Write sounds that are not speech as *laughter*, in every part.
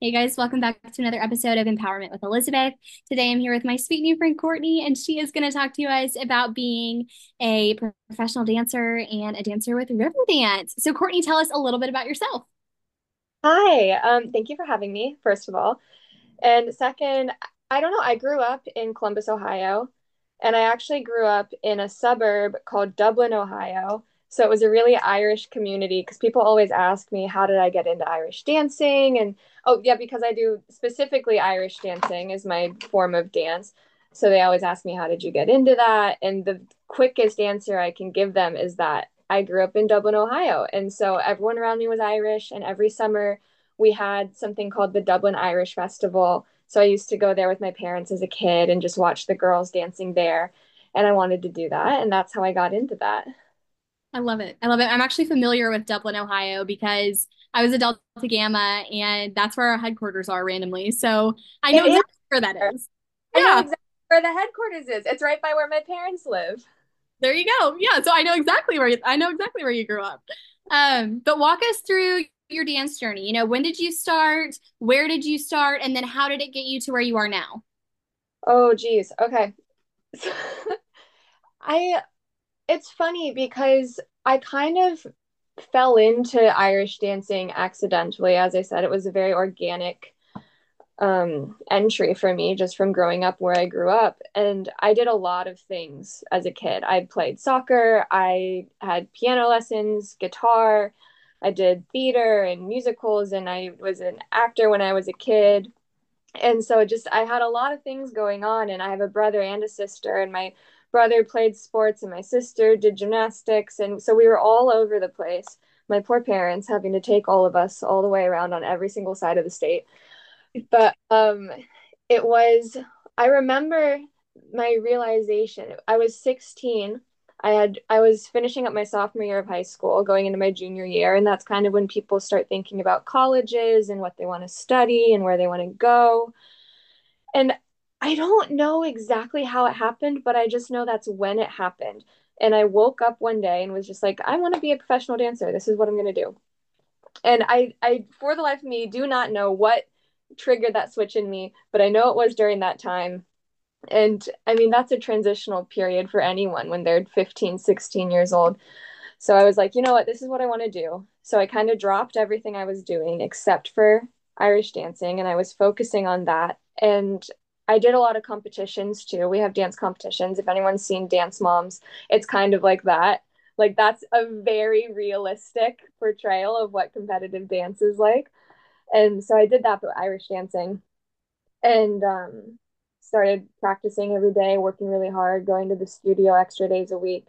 Hey guys, welcome back to another episode of Empowerment with Elizabeth. Today I'm here with my sweet new friend Courtney, and she is going to talk to you guys about being a professional dancer and a dancer with Riverdance. So, Courtney, tell us a little bit about yourself. Hi, um, thank you for having me, first of all. And second, I don't know, I grew up in Columbus, Ohio, and I actually grew up in a suburb called Dublin, Ohio. So it was a really Irish community because people always ask me, how did I get into Irish dancing? And oh, yeah, because I do specifically Irish dancing is my form of dance. So they always ask me, how did you get into that? And the quickest answer I can give them is that I grew up in Dublin, Ohio. And so everyone around me was Irish. And every summer we had something called the Dublin Irish Festival. So I used to go there with my parents as a kid and just watch the girls dancing there. And I wanted to do that. And that's how I got into that. I love it. I love it. I'm actually familiar with Dublin, Ohio because I was a Delta Gamma and that's where our headquarters are randomly. So I know exactly where that is. I know Yeah, exactly where the headquarters is. It's right by where my parents live. there you go. Yeah, so I know exactly where you, I know exactly where you grew up. Um, but walk us through your dance journey. You know, when did you start? Where did you start? And then how did it get you to where you are now? Oh, geez. Okay. *laughs* I it's funny because I kind of fell into Irish dancing accidentally. As I said, it was a very organic um, entry for me just from growing up where I grew up. And I did a lot of things as a kid. I played soccer, I had piano lessons, guitar, I did theater and musicals, and I was an actor when I was a kid. And so just I had a lot of things going on, and I have a brother and a sister, and my brother played sports, and my sister did gymnastics, and so we were all over the place. My poor parents having to take all of us all the way around on every single side of the state. But um it was i remember my realization. I was 16 i had i was finishing up my sophomore year of high school going into my junior year. And that's kind of when people start thinking about colleges and what they want to study and where they want to go. And i don't know exactly how it happened but i just know that's when it happened and i woke up one day and was just like i want to be a professional dancer this is what i'm going to do and i i for the life of me do not know what triggered that switch in me, but I know it was during that time. And I mean, that's a transitional period for anyone when they're 15, 16 years old. So I was like, you know what, this is what I want to do. So I kind of dropped everything I was doing except for Irish dancing, and I was focusing on that. And I did a lot of competitions too. We have dance competitions. If anyone's seen Dance Moms, it's kind of like that. Like, that's a very realistic portrayal of what competitive dance is like. And so I did that, but Irish dancing and um, started practicing every day, working really hard, going to the studio extra days a week,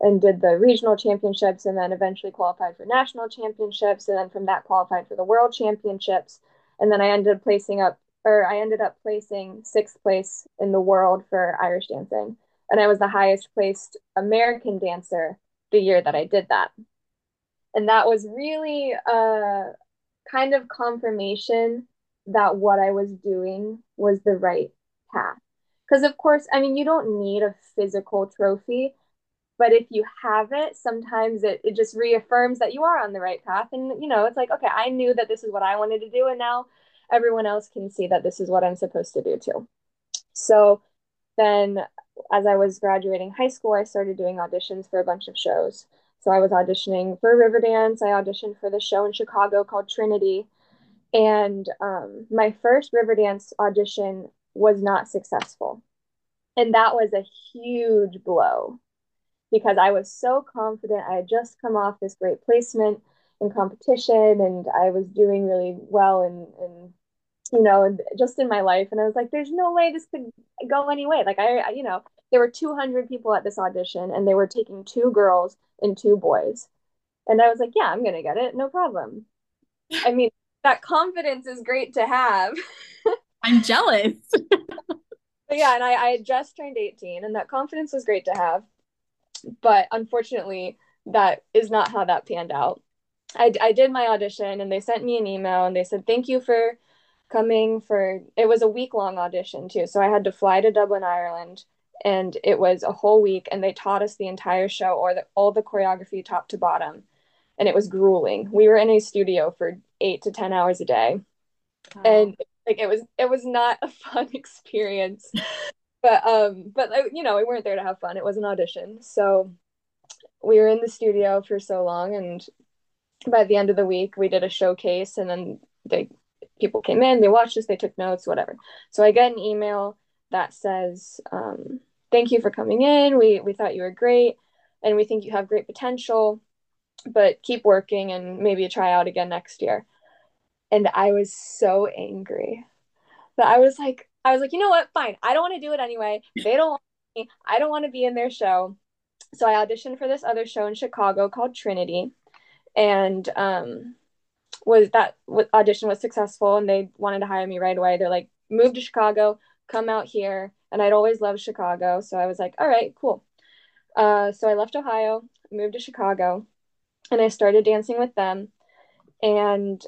and did the regional championships, and then eventually qualified for national championships, and then from that qualified for the world championships, and then I ended up placing up, or I ended up placing sixth place in the world for Irish dancing, and I was the highest placed American dancer the year that I did that, and that was really uh, kind of confirmation that what I was doing was the right path. Because, of course, I mean, you don't need a physical trophy, but if you have it, sometimes it, it just reaffirms that you are on the right path. And, you know, it's like, okay, I knew that this is what I wanted to do. And now everyone else can see that this is what I'm supposed to do too. So then, as I was graduating high school, I started doing auditions for a bunch of shows. So I was auditioning for Riverdance. I auditioned for the show in Chicago called Trinity. And um, my first Riverdance audition was not successful. And that was a huge blow because I was so confident. I had just come off this great placement in competition and I was doing really well and and you know just in my life and I was like there's no way this could go any way. Like I, I you know there were 200 people at this audition and they were taking two girls and two boys. And I was like, yeah, I'm going to get it. No problem. I mean, that confidence is great to have. *laughs* I'm jealous. Yeah, and I, I had just turned 18 and that confidence was great to have. But unfortunately, that is not how that panned out. I, I did my audition and they sent me an email and they said, thank you for coming for, it was a week long audition too. So I had to fly to Dublin, Ireland and it was a whole week and they taught us the entire show or the, all the choreography top to bottom and it was grueling. We were in a studio for eight to 10 hours a day wow. and like it was it was not a *laughs* fun experience but um but you know we weren't there to have fun it was an audition so we were in the studio for so long and by the end of the week we did a showcase and then they people came in they watched us they took notes whatever. So i get an email that says um, thank you for coming in. We we thought you were great and we think you have great potential but keep working and maybe try out again next year. And i was so angry that i was like i was like you know what? Fine. I don't want to do it anyway. They don't want me. I don't want to be in their show. So i auditioned for this other show in chicago called trinity. And um was that audition was successful and they wanted to hire me right away. They're like move to chicago come out here. And i'd always loved chicago. So i was like all right cool. Uh, so i left ohio moved to chicago and i started dancing with them. And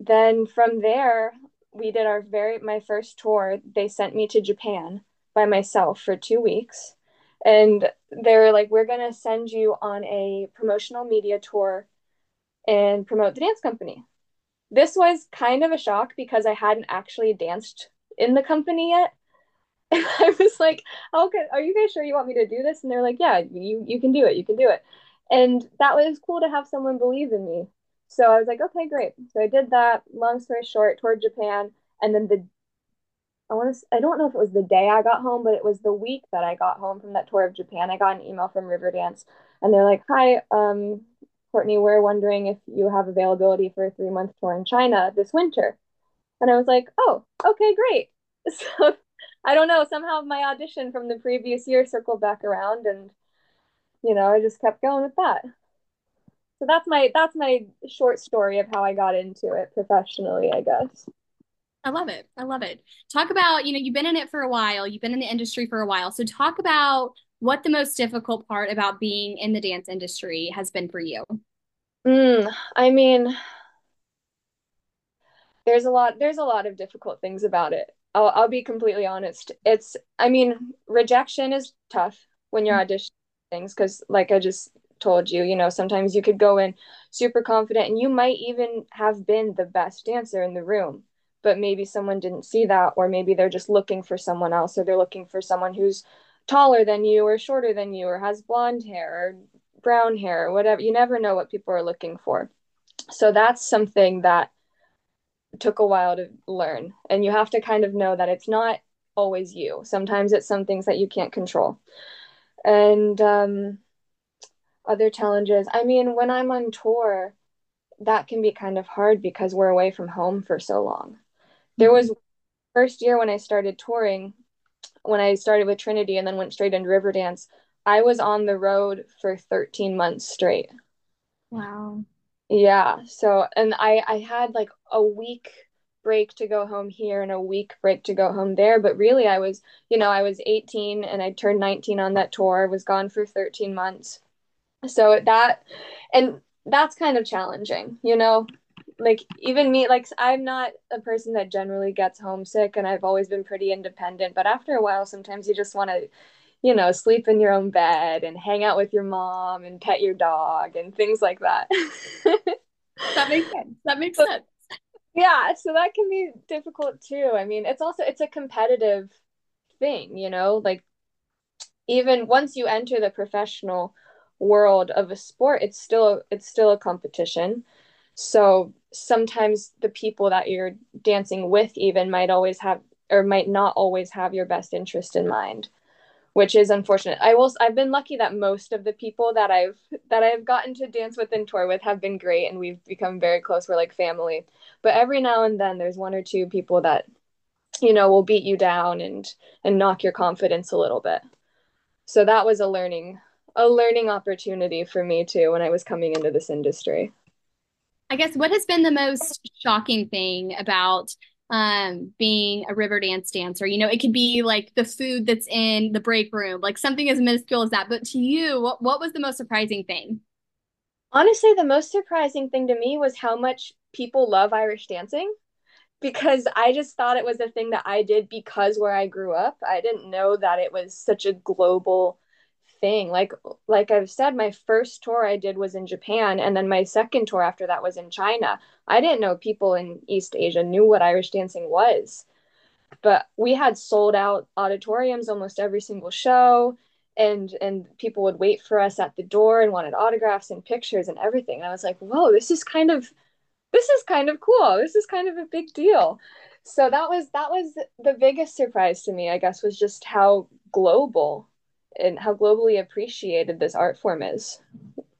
then from there we did our very my first tour. They sent me to japan by myself for two weeks. And they were like we're going to send you on a promotional media tour and promote the dance company. This was kind of a shock because I hadn't actually danced in the company yet. *laughs* And I was like, okay, are you guys sure you want me to do this? And they're like, yeah, you, you can do it. You can do it. And that was cool to have someone believe in me. So I was like, okay, great. So I did that. Long story short, toured Japan. And then the, I want to, I don't know if it was the day I got home, but it was the week that I got home from that tour of Japan. I got an email from Riverdance and they're like, hi, um, Courtney, we're wondering if you have availability for a three month tour in China this winter. And I was like, oh, okay, great. *laughs* So I don't know, somehow my audition from the previous year circled back around and you know, I just kept going with that. So that's my that's my short story of how I got into it professionally, I guess. I love it. I love it. Talk about, you know, you've been in it for a while, you've been in the industry for a while. So talk about what the most difficult part about being in the dance industry has been for you. Mm, I mean, there's a lot there's a lot of difficult things about it. I'll I'll be completely honest. It's I mean, rejection is tough when you're mm-hmm. auditioning things because like I just told you, you know, sometimes you could go in super confident and you might even have been the best dancer in the room, but maybe someone didn't see that or maybe they're just looking for someone else or they're looking for someone who's taller than you or shorter than you or has blonde hair or brown hair or whatever you never know what people are looking for. So that's something that took a while to learn and you have to kind of know that it's not always you. Sometimes it's some things that you can't control. And um, other challenges. I mean when i'm on tour that can be kind of hard because we're away from home for so long. There was first year when i started touring when I started with Trinity and then went straight into Riverdance, I was on the road for 13 months straight. Wow. Yeah. So, and I I had like a week break to go home here and a week break to go home there, but really I was, you know, I was 18 and I turned 19 on that tour, I was gone for 13 months. So that and that's kind of challenging, you know like even me like i'm not a person that generally gets homesick and i've always been pretty independent but after a while sometimes you just want to you know sleep in your own bed and hang out with your mom and pet your dog and things like that. That makes sense. That makes sense. Yeah so that can be difficult too. I mean it's also it's a competitive thing you know like even once you enter the professional world of a sport it's still it's still a competition. So sometimes the people that you're dancing with even might always have or might not always have your best interest in mind which is unfortunate. I will i've been lucky that most of the people that i've that i've gotten to dance with and tour with have been great and we've become very close. We're like family. But every now and then there's one or two people that you know will beat you down and and knock your confidence a little bit. So that was a learning a learning opportunity for me too when i was coming into this industry I guess what has been the most shocking thing about um being a Riverdance dancer? You know it could be like the food that's in the break room like something as minuscule as that. But to you what, what was the most surprising thing? Honestly the most surprising thing to me was how much people love irish dancing because i just thought it was a thing that i did because where i grew up. I didn't know that it was such a global thing. Like like I've said, my first tour I did was in Japan, and then my second tour after that was in China. I didn't know people in East Asia knew what Irish dancing was. But we had sold out auditoriums almost every single show and and people would wait for us at the door and wanted autographs and pictures and everything. And I was like, "Whoa, this is kind of this is kind of cool. This is kind of a big deal." So that was that was the biggest surprise to me, I guess, was just how global and how globally appreciated this art form is.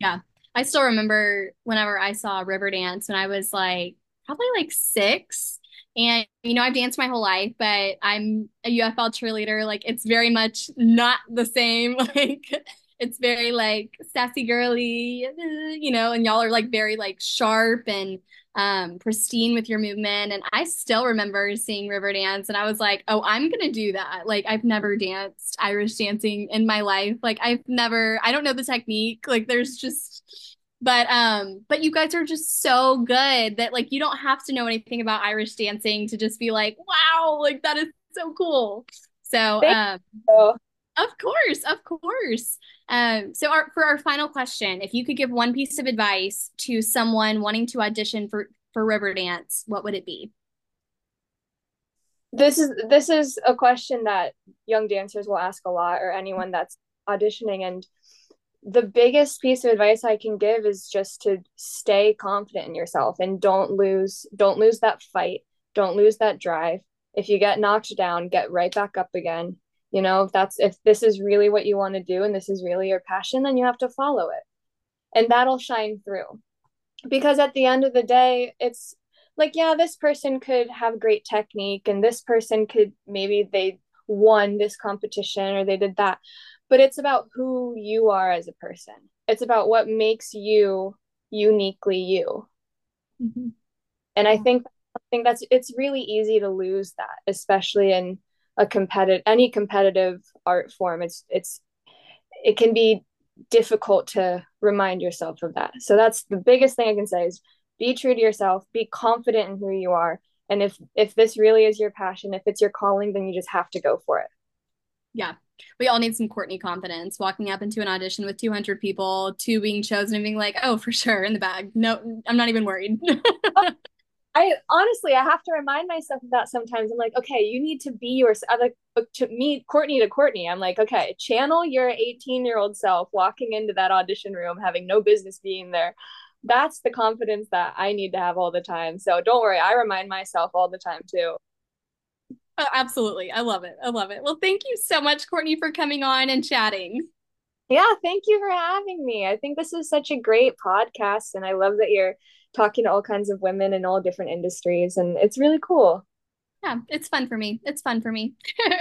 Yeah. I still remember whenever I saw Riverdance when I was like probably like six. And you know, I've danced my whole life, but I'm a UFL cheerleader. Like it's very much not the same. *laughs* Like it's very like sassy girly, you know, and y'all are like very like sharp and um, pristine with your movement. And I still remember seeing Riverdance and I was like, oh, I'm going to do that. Like, I've never danced Irish dancing in my life. Like, I've never, I don't know the technique. Like, there's just, but, um, but you guys are just so good that like you don't have to know anything about Irish dancing to just be like, wow, like that is so cool. So, um, of course, of course. Um, so our, for our final question, if you could give one piece of advice to someone wanting to audition for for Riverdance, what would it be? This is this is a question that young dancers will ask a lot, or anyone that's auditioning. And the biggest piece of advice I can give is just to stay confident in yourself and don't lose don't lose that fight, don't lose that drive. If you get knocked down, get right back up again you know if that's if this is really what you want to do and this is really your passion then you have to follow it. And that'll shine through. Because at the end of the day it's like yeah this person could have great technique and this person could maybe they won this competition or they did that but it's about who you are as a person. It's about what makes you uniquely you. Mm-hmm. and i think i think that's it's really easy to lose that especially in a competitive any competitive art form it's it's it can be difficult to remind yourself of that. So that's the biggest thing i can say is be true to yourself be confident in who you are and if if this really is your passion if it's your calling then you just have to go for it. Yeah. We all need some courtney confidence. Walking up into an audition with 200 people two being chosen and being like oh for sure in the bag. No i'm not even worried *laughs* I honestly, I have to remind myself of that sometimes. I'm like, okay, you need to be yourself. Like uh, to meet Courtney to Courtney, I'm like, okay, channel your 18 year old self walking into that audition room, having no business being there. That's the confidence that I need to have all the time. So don't worry, I remind myself all the time too. Oh, absolutely. I love it. I love it. Well, thank you so much, Courtney, for coming on and chatting. Yeah, thank you for having me. I think this is such a great podcast, and I love that you're talking to all kinds of women in all different industries and it's really cool. Yeah it's fun for me. It's fun for me. *laughs*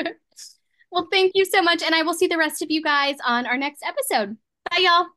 Well thank you so much and i will see the rest of you guys on our next episode. Bye y'all